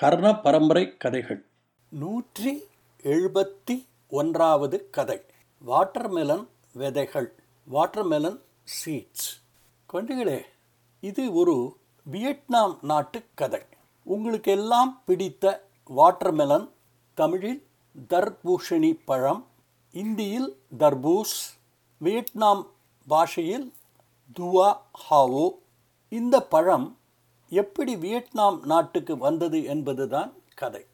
கர்ண பரம்பரை கதைகள். நூற்றி எழுபத்தி ஒன்றாவது கதை. வாட்டர்மெலன் விதைகள். Watermelon seeds. குழந்தைகளே இது ஒரு வியட்நாம் நாட்டு கதை. உங்களுக்கு எல்லாம் பிடித்த வாட்டர்மெலன் தமிழில் தர்பூஷணி பழம் இந்தியில் தர்பூஸ் வியட்நாம் பாஷையில் துவா ஹாவோ. இந்த பழம் எப்படி வியட்நாம் நாட்டுக்கு வந்தது என்பதுதான் கதை.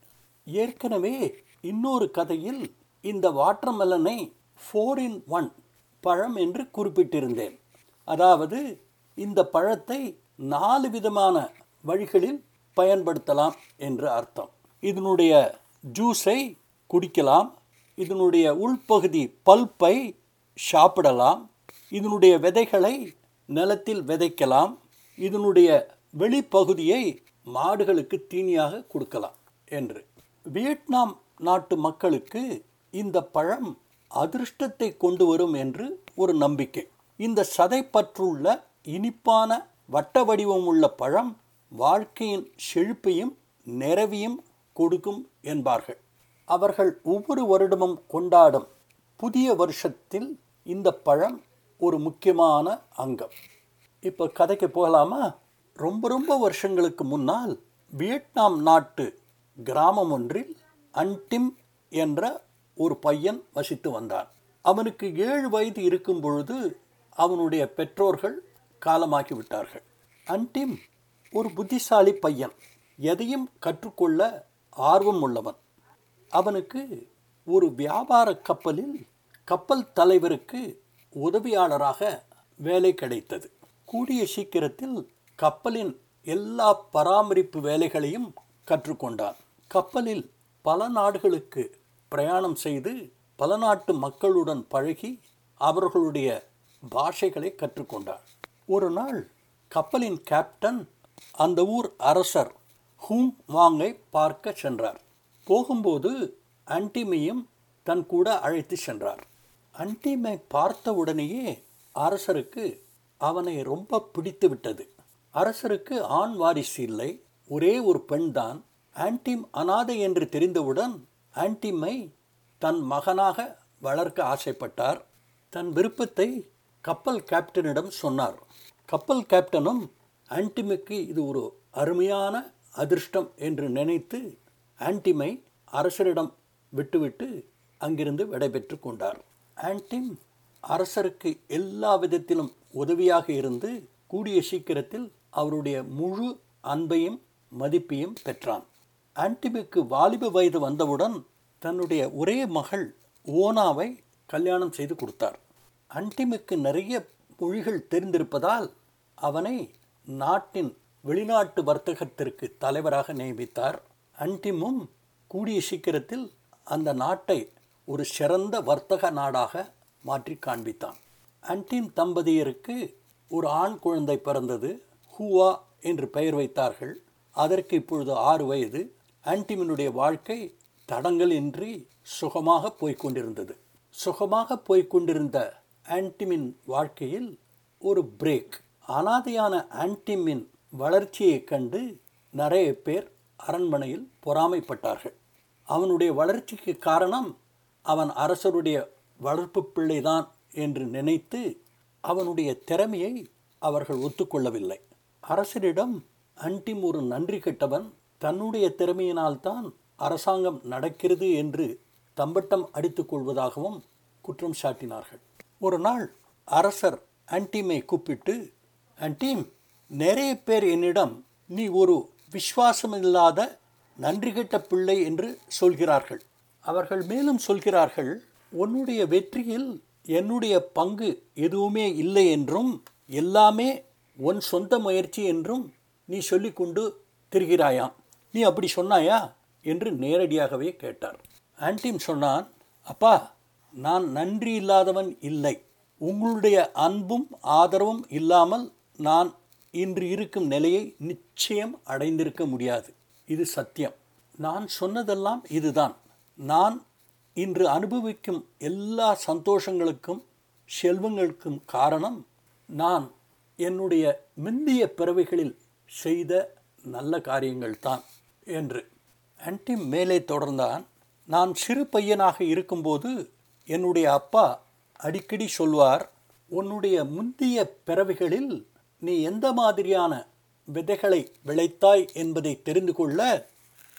ஏற்கனவே இன்னொரு கதையில் இந்த வாட்டர்மெலனை ஃபோர் இன் ஒன் பழம் என்று குறிப்பிட்டிருந்தேன். அதாவது இந்த பழத்தை நாலு விதமான வழிகளில் பயன்படுத்தலாம் என்று அர்த்தம். இதனுடைய ஜூஸை குடிக்கலாம். இதனுடைய உள்பகுதி பல்ப்பை சாப்பிடலாம். இதனுடைய விதைகளை நிலத்தில் விதைக்கலாம். இதனுடைய வெளிப்பகுதியை மாடுகளுக்கு தீனியாக கொடுக்கலாம் என்று. வியட்நாம் நாட்டு மக்களுக்கு இந்த பழம் அதிர்ஷ்டத்தை கொண்டு வரும் என்று ஒரு நம்பிக்கை. இந்த சதைப்பற்றுள்ள இனிப்பான வட்ட வடிவம் உள்ள பழம் வாழ்க்கையின் செழிப்பையும் நிறவியும் கொடுக்கும் என்பார்கள். அவர்கள் ஒவ்வொரு வருடமும் கொண்டாடும் புதிய வருஷத்தில் இந்த பழம் ஒரு முக்கியமான அங்கம். இப்போ கதைக்கு போகலாமா? ரொம்ப ரொம்ப வருஷங்களுக்கு முன்னால் வியட்நாம் நாட்டு கிராமம் ஒன்றில் அன்டிம் என்ற ஒரு பையன் வசித்து வந்தான். அவனுக்கு ஏழு வயது இருக்கும் பொழுது அவனுடைய பெற்றோர்கள் காலமாக்கி விட்டார்கள். அன்டிம் ஒரு புத்திசாலி பையன். எதையும் கற்றுக்கொள்ள ஆர்வம் உள்ளவன். அவனுக்கு ஒரு வியாபார கப்பலில் கப்பல் தலைவருக்கு உதவியாளராக வேலை கிடைத்தது. கூடிய சீக்கிரத்தில் கப்பலின் எல்லா பராமரிப்பு வேலைகளையும் கற்றுக்கொண்டான் கப்பலில் பல நாடுகளுக்கு பிரயாணம் செய்து பல நாட்டு மக்களுடன் பழகி அவர்களுடைய பாஷைகளை கற்றுக்கொண்டான் ஒரு நாள் கப்பலின் கேப்டன் அந்த ஊர் அரசர் ஹூங் வாங்கை பார்க்க சென்றார். போகும்போது அன்டிமையும் தன் கூட அழைத்து சென்றார். அன்டிமை பார்த்த உடனேயே அரசருக்கு அவனை ரொம்ப பிடித்து விட்டது அரசருக்கு ஆண் வாரிசு இல்லை. ஒரே ஒரு பெண்தான் ஆன்டிம் அனாதை என்று தெரிந்தவுடன் ஆன்டிமை தன் மகனாக வளர்க்க ஆசைப்பட்டார். தன் விருப்பத்தை கப்பல் கேப்டனிடம் சொன்னார். கப்பல் கேப்டனும் ஆன்டிமுக்கு இது ஒரு அருமையான அதிர்ஷ்டம் என்று நினைத்து ஆன்டிமை அரசரிடம் விட்டுவிட்டு அங்கிருந்து விடைபெற்று கொண்டார். ஆன்டிம் அரசருக்கு எல்லா விதத்திலும் உதவியாக இருந்து கூடிய சீக்கிரத்தில் அவருடைய முழு அன்பையும் மதிப்பையும் பெற்றான். ஆன்டிபிக்கு வாலிப வயது வந்தவுடன் தன்னுடைய ஒரே மகள் ஓனாவை கல்யாணம் செய்து கொடுத்தார். அன்டிமுக்கு நிறைய மொழிகள் தெரிந்திருப்பதால் அவனை நாட்டின் வெளிநாட்டு வர்த்தகத்திற்கு தலைவராக நியமித்தார். அன்டிமும் கூடிய சீக்கிரத்தில் அந்த நாட்டை ஒரு சிறந்த வர்த்தக நாடாக மாற்றி காண்பித்தான். அன்டிம் தம்பதியருக்கு ஒரு ஆண் குழந்தை பிறந்தது. ஹூவா என்று பெயர் வைத்தார்கள். அதற்கு இப்பொழுது ஆறு வயது. ஆன்டிமினுடைய வாழ்க்கை தடங்கள் இன்றி சுகமாக போய்கொண்டிருந்தது சுகமாக போய்கொண்டிருந்த ஆன்டிமின் வாழ்க்கையில் ஒரு பிரேக் அனாதையான ஆன்டிமின் வளர்ச்சியைக் கண்டு நிறைய பேர் அரண்மனையில் பொறாமைப்பட்டார்கள். அவனுடைய வளர்ச்சிக்கு காரணம் அவன் அரசருடைய வளர்ப்பு பிள்ளைதான் என்று நினைத்து அவனுடைய திறமையை அவர்கள் ஒத்துக்கொள்ளவில்லை. அரசரிடம் அன்டிம் ஒரு நன்றி கெட்டவன் தன்னுடைய திறமையினால்தான் அரசாங்கம் நடக்கிறது என்று தம்பட்டம் அடித்துக் கொள்வதாகவும் குற்றம் சாட்டினார்கள். ஒரு நாள் அரசர் அன்டிமை கூப்பிட்டு அன்டீம் நிறைய பேர் என்னிடம் நீ ஒரு விஸ்வாசமில்லாத நன்றி கெட்ட பிள்ளை என்று சொல்கிறார்கள். அவர்கள் மேலும் சொல்கிறார்கள் உன்னுடைய வெற்றியில் என்னுடைய பங்கு எதுவுமே இல்லை என்றும் எல்லாமே உன் சொந்த முயற்சி என்றும் நீ சொல்லிக்கொண்டு திரிகிறாயாம். நீ அப்படி சொன்னாயா? என்று நேரடியாகவே கேட்டார். ஆன்டிம் சொன்னான் அப்பா நான் நன்றி இல்லாதவன் இல்லை. உங்களுடைய அன்பும் ஆதரவும் இல்லாமல் நான் இன்று இருக்கும் நிலையை நிச்சயம் அடைந்திருக்க முடியாது. இது சத்தியம். நான் சொன்னதெல்லாம் இதுதான். நான் இன்று அனுபவிக்கும் எல்லா சந்தோஷங்களுக்கும் செல்வங்களுக்கும் காரணம் நான் என்னுடைய முந்திய பிறவைகளில் செய்த நல்ல காரியங்கள் தான் என்று. ஆன்டி மேலே தொடர்ந்தான். நான் சிறு பையனாக இருக்கும்போது என்னுடைய அப்பா அடிக்கடி சொல்வார் உன்னுடைய முந்திய பிறவிகளில் நீ எந்த மாதிரியான விதைகளை விளைத்தாய் என்பதை தெரிந்து கொள்ள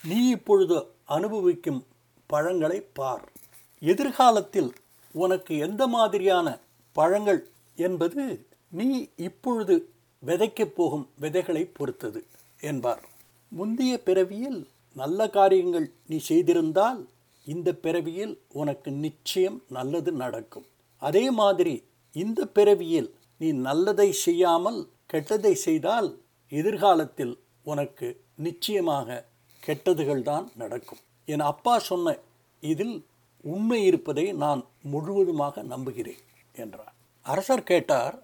நீ இப்பொழுது அனுபவிக்கும் பழங்களை பார். எதிர்காலத்தில் உனக்கு எந்த மாதிரியான பழங்கள் என்பது நீ இப்பொழுது விதைக்கப் போகும் விதைகளை பொறுத்தது என்பார். முந்தைய பிறவியில் நல்ல காரியங்கள் நீ செய்திருந்தால் இந்த பிறவியில் உனக்கு நிச்சயம் நல்லது நடக்கும். அதே மாதிரி இந்த பிறவியில் நீ நல்லதை செய்யாமல் கெட்டதை செய்தால் எதிர்காலத்தில் உனக்கு நிச்சயமாக கெட்டதுகள் தான் நடக்கும். என் அப்பா சொன்ன இதில் உண்மை இருப்பதை நான் முழுவதுமாக நம்புகிறேன் என்றார். அரசர் கேட்டார்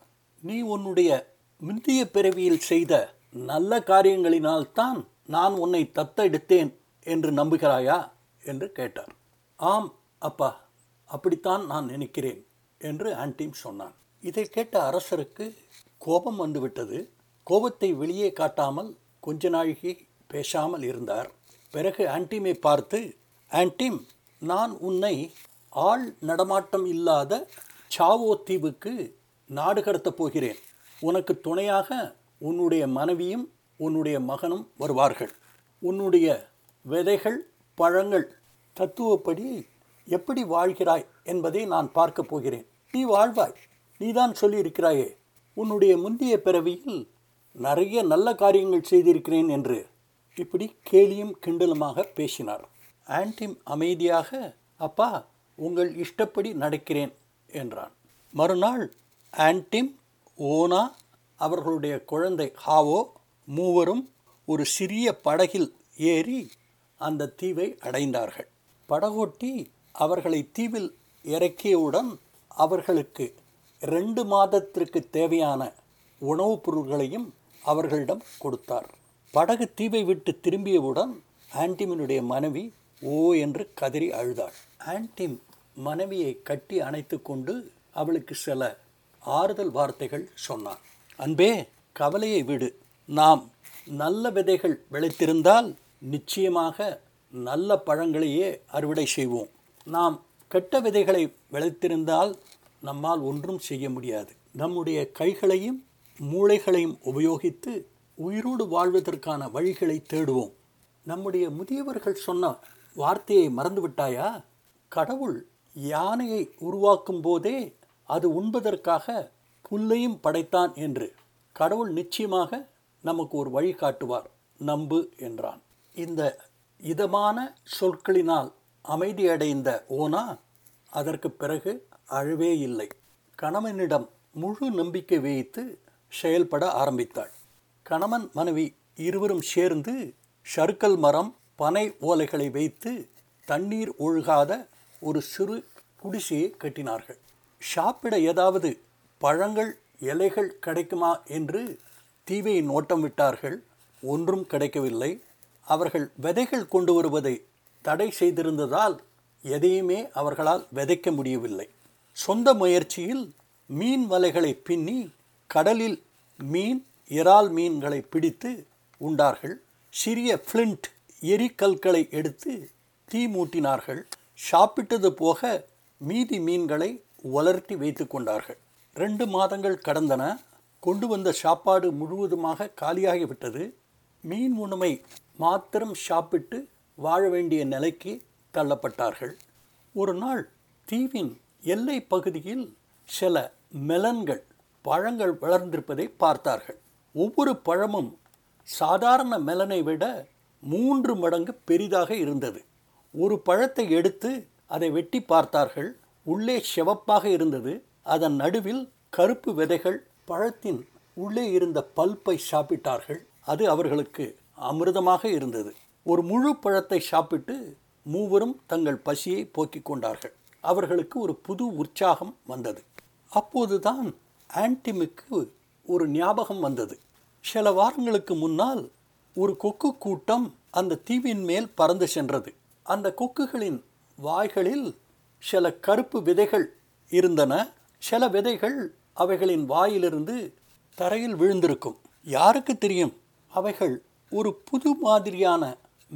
நீ உன்னுடைய முந்தைய பிறவியில் செய்த நல்ல காரியங்களினால்தான் நான் உன்னை தத்தெடுத்தேன் என்று நம்புகிறாயா? என்று கேட்டார். ஆம் அப்பா அப்படித்தான் நான் நினைக்கிறேன் என்று ஆன்டீம் சொன்னான். இதை கேட்ட அரசருக்கு கோபம் வந்துவிட்டது. கோபத்தை வெளியே காட்டாமல் கொஞ்ச நாழிகை பேசாமல் இருந்தார். பிறகு ஆன்டீமை பார்த்து ஆன்டீம் நான் உன்னை ஆள் நடமாட்டம் இல்லாத சாவோ தீவுக்கு நாடு கடத்தப் போகிறேன். உனக்கு துணையாக உன்னுடைய மனைவியும் உன்னுடைய மகனும் வருவார்கள். உன்னுடைய விதைகள் பழங்கள் தத்துவப்படி எப்படி வாழ்கிறாய் என்பதை நான் பார்க்கப் போகிறேன். நீ வாழ்வாய். நீதான் சொல்லியிருக்கிறாயே. உன்னுடைய முந்தைய பிறவியில் நிறைய நல்ல காரியங்கள் செய்திருக்கிறேன் என்று. இப்படி கேலியும் கிண்டலுமாக பேசினார். ஆன்டிம் அமைதியாக அப்பா உங்கள் இஷ்டப்படி நடக்கிறேன் என்றான். மறுநாள் ஆன்டிம் ஓனா அவர்களுடைய குழந்தை ஹாவோ மூவரும் ஒரு சிறிய படகில் ஏறி அந்த தீவை அடைந்தார்கள். படகோட்டி அவர்களை தீவில் இறக்கியவுடன் அவர்களுக்கு ரெண்டு மாதத்திற்கு தேவையான உணவுப் பொருள்களையும் அவர்களிடம் கொடுத்தார். படகு தீவை விட்டு திரும்பியவுடன் ஆன்டிமினுடைய மனைவி ஓ என்று கதறி அழுதாள். ஆன்டிம் மனைவியை கட்டி அணைத்து கொண்டு அவளுக்கு சில ஆறுதல் வார்த்தைகள் சொன்னார். அன்பே கவலையை விடு. நாம் நல்ல விதைகள் விளைத்திருந்தால் நிச்சயமாக நல்ல பழங்களையே அறுவடை செய்வோம். நாம் கெட்ட விதைகளை விளைத்திருந்தால் நம்மால் ஒன்றும் செய்ய முடியாது. நம்முடைய கைகளையும் மூளைகளையும் உபயோகித்து உயிரோடு வாழ்வதற்கான வழிகளை தேடுவோம். நம்முடைய முதியவர்கள் சொன்ன வார்த்தையை மறந்துவிட்டாயா? கடவுள் யானையை உருவாக்கும் போதே அது உண்பதற்காக புல்லையும் படைத்தான் என்று கடவுள் நிச்சயமாக நமக்கு ஒரு வழி காட்டுவார். நம்பு என்றான். இந்த இதமான சொற்களினால் அமைதியடைந்த ஓனா அதற்கு பிறகு அழவே இல்லை. கணவனிடம் முழு நம்பிக்கை வைத்து செயல்பட ஆரம்பித்தாள். கணவன் மனைவி இருவரும் சேர்ந்து சறுக்கல் மரம் பனை ஓலைகளை வைத்து தண்ணீர் ஒழுகாத ஒரு சிறு குடிசையை கட்டினார்கள். சாப்பிட ஏதாவது பழங்கள் இலைகள் கிடைக்குமா என்று தீவை நோட்டம் விட்டார்கள். ஒன்றும் கிடைக்கவில்லை. அவர்கள் விதைகள் கொண்டு வருவதை தடை செய்திருந்ததால் எதையுமே அவர்களால் விதைக்க முடியவில்லை. சொந்த முயற்சியில் மீன் வலைகளை பின்னி கடலில் மீன் இறால் மீன்களை பிடித்து உண்டார்கள். சிறிய ஃப்ளிண்ட் எரிக்கல்களை எடுத்து தீ மூட்டினார்கள். சாப்பிட்டது போக மீதி மீன்களை உலர்த்தி வைத்து கொண்டார்கள். ரெண்டு மாதங்கள் கடந்தன கொண்டு வந்த சாப்பாடு முழுவதுமாக காலியாகிவிட்டது மீன் உணவை மாத்திரம் சாப்பிட்டு வாழ வேண்டிய நிலைக்கு தள்ளப்பட்டார்கள். ஒரு நாள் தீவின் எல்லை பகுதியில் சில மெலன்கள் பழங்கள் வளர்ந்திருப்பதை பார்த்தார்கள். ஒவ்வொரு பழமும் சாதாரண மெலனை விட மூன்று மடங்கு பெரிதாக இருந்தது. ஒரு பழத்தை எடுத்து அதை வெட்டி பார்த்தார்கள். உள்ளே சிவப்பாக இருந்தது. அதன் நடுவில் கருப்பு விதைகள் பழத்தின் உள்ளே இருந்த பல்ப்பை சாப்பிட்டார்கள். அது அவர்களுக்கு அமிர்தமாக இருந்தது. ஒரு முழு பழத்தை சாப்பிட்டு மூவரும் தங்கள் பசியை போக்கிக் கொண்டார்கள். அவர்களுக்கு ஒரு புது உற்சாகம் வந்தது. அப்போதுதான் ஆன்டிமுக்கு ஒரு ஞாபகம் வந்தது. சில வாரங்களுக்கு முன்னால் ஒரு கொக்கு கூட்டம் அந்த தீவின் மேல் பறந்து சென்றது. அந்த கொக்குகளின் வாய்களில் சில கருப்பு விதைகள் இருந்தன. சில விதைகள் அவைகளின் வாயிலிருந்து தரையில் விழுந்திருக்கும். யாருக்கு தெரியும்? அவைகள் ஒரு புது மாதிரியான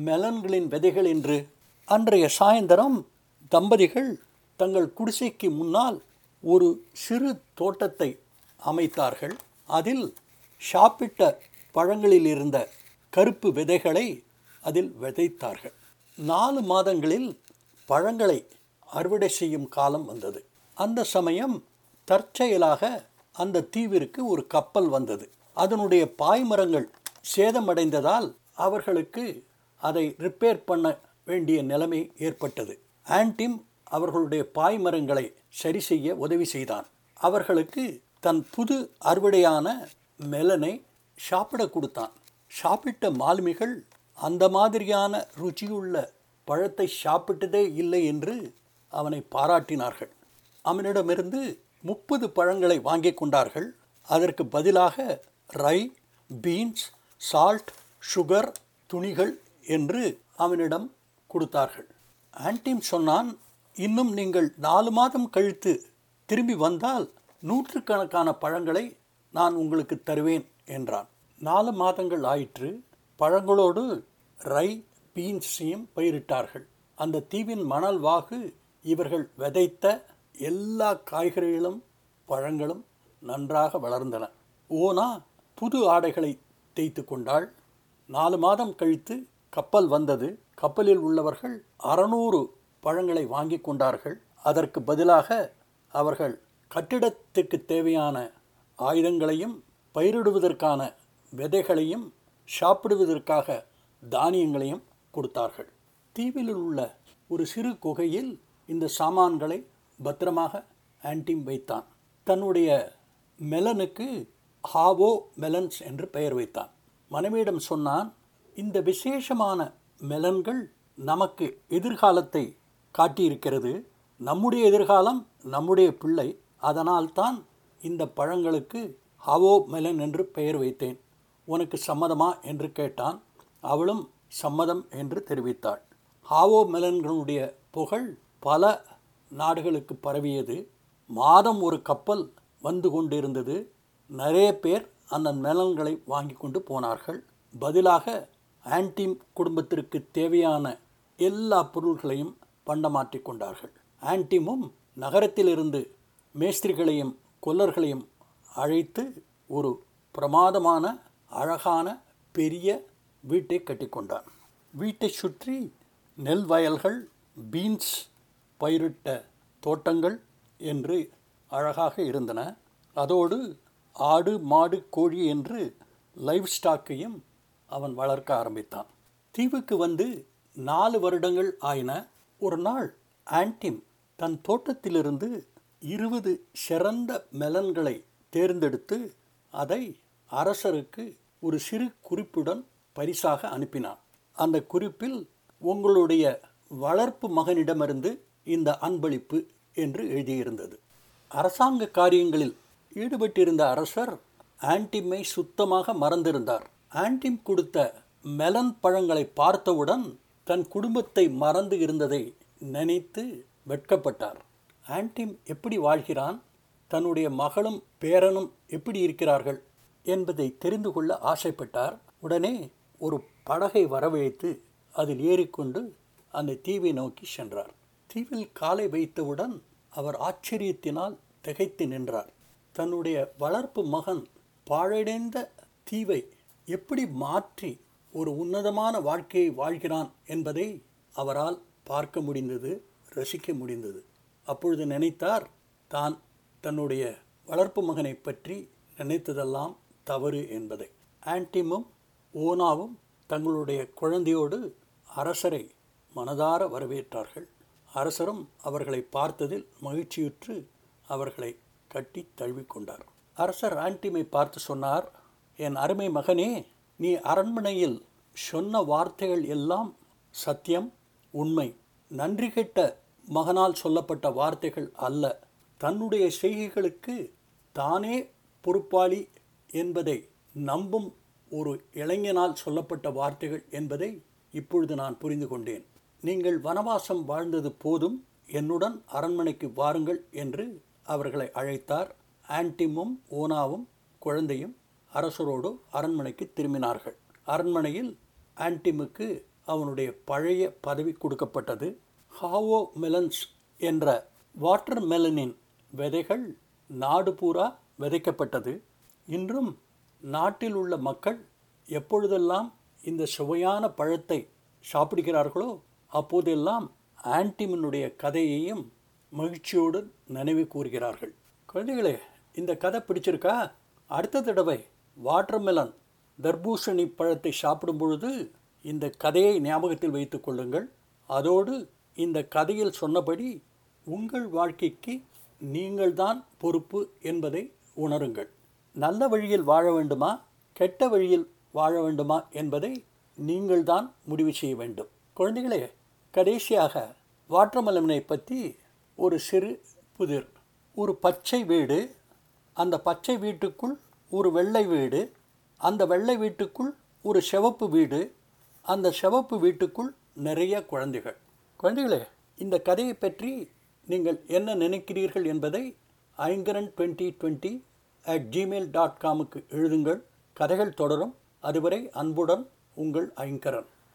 மெலன்களின் விதைகள் என்று. அன்றைய சாயந்தரம் தம்பதிகள் தங்கள் குடிசைக்கு முன்னால் ஒரு சிறு தோட்டத்தை அமைத்தார்கள். அதில் சாப்பிட்ட பழங்களில் இருந்த கருப்பு விதைகளை அதில் விதைத்தார்கள். நாலு மாதங்களில் பழங்களை அறுவடை செய்யும் காலம் வந்தது. அந்த சமயம் தற்செயலாக அந்த தீவிற்கு ஒரு கப்பல் வந்தது. அதனுடைய பாய்மரங்கள் சேதமடைந்ததால் அவர்களுக்கு அதை ரிப்பேர் பண்ண வேண்டிய நிலைமை ஏற்பட்டது. ஆன்டிம் அவர்களுடைய பாய்மரங்களை சரி செய்ய உதவி செய்தான். அவர்களுக்கு தன் புது அறுவடையான மெலனை சாப்பிட கொடுத்தான். சாப்பிட்ட மாலுமிகள் அந்த மாதிரியான ருச்சியுள்ள பழத்தை சாப்பிட்டதே இல்லை என்று அவனை பாராட்டினார்கள். அவனிடமிருந்து முப்பது பழங்களை வாங்கி கொண்டார்கள். அதற்கு பதிலாக ரை பீன்ஸ் சால்ட் சுகர் துணிகள் என்று அவனிடம் கொடுத்தார்கள். ஆன்டிம் சொன்னான் இன்னும் நீங்கள் நாலு மாதம் கழித்து திரும்பி வந்தால் நூற்றுக்கணக்கான பழங்களை நான் உங்களுக்கு தருவேன் என்றான். நாலு மாதங்கள் ஆயிற்று. பழங்களோடு ரை பீன்ஸையும் பயிரிட்டார்கள். அந்த தீவின் மணல் வாகு இவர்கள் விதைத்த எல்லா காய்கறிகளும் பழங்களும் நன்றாக வளர்ந்தன. ஓனா புது ஆடைகளை தேய்த்து கொண்டாள். நாலு மாதம் கழித்து கப்பல் வந்தது. கப்பலில் உள்ளவர்கள் அறநூறு பழங்களை வாங்கி கொண்டார்கள். அதற்கு பதிலாக அவர்கள் கட்டிடத்துக்கு தேவையான ஆயுதங்களையும் பயிரிடுவதற்கான விதைகளையும் சாப்பிடுவதற்காக தானியங்களையும் கொடுத்தார்கள். தீவில் உள்ள ஒரு சிறு குகையில் இந்த சாமான்களை பத்திரமாக ஆன்டிம் வைத்தான். தன்னுடைய மெலனுக்கு ஹாவோ மெலன்ஸ் என்று பெயர் வைத்தான். மனைவியிடம் சொன்னான் இந்த விசேஷமான மெலன்கள் நமக்கு எதிர்காலத்தை காட்டியிருக்கிறது. நம்முடைய எதிர்காலம் நம்முடைய பிள்ளை. அதனால்தான் இந்த பழங்களுக்கு ஹவோ மெலன் என்று பெயர் வைத்தேன். உனக்கு சம்மதமா? என்று கேட்டான். அவளும் சம்மதம் என்று தெரிவித்தாள். ஹாவோ மெலன்களுடைய புகழ் பல நாடுகளுக்கு பரவியது. மாதம் ஒரு கப்பல் வந்து கொண்டிருந்தது. நிறைய பேர் அந்த நிலங்களை வாங்கி கொண்டு போனார்கள். பதிலாக ஆன்டிம் குடும்பத்திற்கு தேவையான எல்லா பொருள்களையும் பண்டமாற்றி கொண்டார்கள். ஆன்டிமும் நகரத்திலிருந்து மேஸ்திரிகளையும் கொல்லர்களையும் அழைத்து ஒரு பிரமாதமான அழகான பெரிய வீட்டை கட்டிக்கொண்டான் வீட்டை சுற்றி நெல் வயல்கள் பீன்ஸ் பயிரிட்ட தோட்டங்கள் என்று அழகாக இருந்தன. அதோடு ஆடு மாடு கோழி என்று லைவ் ஸ்டாக்கையும் அவன் வளர்க்க ஆரம்பித்தான். தீவுக்கு வந்து நாலு வருடங்கள் ஆயின. ஒரு நாள் ஆன்டிம் தன் தோட்டத்திலிருந்து இருபது சிறந்த மெலன்களை தேர்ந்தெடுத்து அதை அரசருக்கு ஒரு சிறு குறிப்புடன் பரிசாக அனுப்பினான். அந்த குறிப்பில் உங்களுடைய வளர்ப்பு மகனிடமிருந்து இந்த அன்பளிப்பு என்று எழுதியிருந்தது. அரசாங்க காரியங்களில் ஈடுபட்டிருந்த அரசர் ஆன்டிமை சுத்தமாக மறந்திருந்தார். ஆன்டிம் கொடுத்த மெலன் பழங்களை பார்த்தவுடன் தன் குடும்பத்தை மறந்து இருந்ததை நினைத்து வெட்கப்பட்டார். ஆன்டிம் எப்படி வாழ்கிறான்? தன்னுடைய மகளும் பேரனும் எப்படி இருக்கிறார்கள்? என்பதை தெரிந்து கொள்ள ஆசைப்பட்டார். உடனே ஒரு படகை வரவழைத்து அதில் ஏறிக்கொண்டு அந்த தீவை நோக்கி சென்றார். தீவில் காலை வைத்தவுடன் அவர் ஆச்சரியத்தினால் திகைத்து நின்றார். தன்னுடைய வளர்ப்பு மகன் பாழடைந்த தீவை எப்படி மாற்றி ஒரு உன்னதமான வாழ்க்கையை வாழ்கிறான் என்பதை அவரால் பார்க்க முடிந்தது ரசிக்க முடிந்தது. அப்பொழுது நினைத்தார் தான் தன்னுடைய வளர்ப்பு மகனை பற்றி நினைத்ததெல்லாம் தவறு என்பதை. ஆன்டிமும் ஓனாவும் தங்களுடைய குழந்தையோடு அரசரை மனதார வரவேற்றார்கள். அரசரும் அவர்களை பார்த்ததில் மகிழ்ச்சியுற்று அவர்களை கட்டி தழுவிக்கொண்டார். அரசர் ஆன்டிமை பார்த்து சொன்னார் என் அருமை மகனே நீ அரண்மனையில் சொன்ன வார்த்தைகள் எல்லாம் சத்தியம் உண்மை. நன்றி கெட்ட மகனால் சொல்லப்பட்ட வார்த்தைகள் அல்ல. தன்னுடைய செய்கைகளுக்கு தானே பொறுப்பாளி என்பதை நம்பும் ஒரு இளைஞனால் சொல்லப்பட்ட வார்த்தைகள் என்பதை இப்பொழுது நான் புரிந்து கொண்டேன். நீங்கள் வனவாசம் வாழ்ந்தது போதும் என்னுடன் அரண்மனைக்கு வாருங்கள் என்று அவர்களை அழைத்தார். ஆன்டிமும் ஓனாவும் குழந்தையும் அரசரோடு அரண்மனைக்கு திரும்பினார்கள். அரண்மனையில் ஆன்டிமுக்கு அவனுடைய பழைய பதவி கொடுக்கப்பட்டது. ஹாவோ மெலன்ஸ் என்ற வாட்டர் மெலனின் விதைகள் நாடு பூரா விதைக்கப்பட்டது. இன்றும் நாட்டில் உள்ள மக்கள் எப்பொழுதெல்லாம் இந்த சுவையான பழத்தை சாப்பிடுகிறார்களோ அப்போதெல்லாம் ஆன்டிமினுடைய கதையையும் மகிழ்ச்சியோடு நினைவு கூறுகிறார்கள். குழந்தைகளே இந்த கதை பிடிச்சிருக்கா? அடுத்த தடவை வாட்டர்மெலன் தர்பூசணி பழத்தை சாப்பிடும் பொழுது இந்த கதையை ஞாபகத்தில் வைத்து கொள்ளுங்கள். அதோடு இந்த கதையில் சொன்னபடி உங்கள் வாழ்க்கைக்கு நீங்கள்தான் பொறுப்பு என்பதை உணருங்கள். நல்ல வழியில் வாழ வேண்டுமா? கெட்ட வழியில் வாழ வேண்டுமா என்பதை நீங்கள்தான் முடிவு செய்ய வேண்டும். குழந்தைகளே கடைசியாக வாட்டர்மெலனை பற்றி ஒரு சிறு புதிர். ஒரு பச்சை வீடு அந்த பச்சை வீட்டுக்குள் ஒரு வெள்ளை வீடு அந்த வெள்ளை வீட்டுக்குள் ஒரு சிவப்பு வீடு அந்த சிவப்பு வீட்டுக்குள் நிறைய குழந்தைகள். குழந்தைகளே இந்த கதையை பற்றி நீங்கள் என்ன நினைக்கிறீர்கள் என்பதை Aingaran twenty twenty at Gmail dot காமுக்கு எழுதுங்கள். கதைகள் தொடரும். அதுவரை அன்புடன் உங்கள் ஐங்கரன்.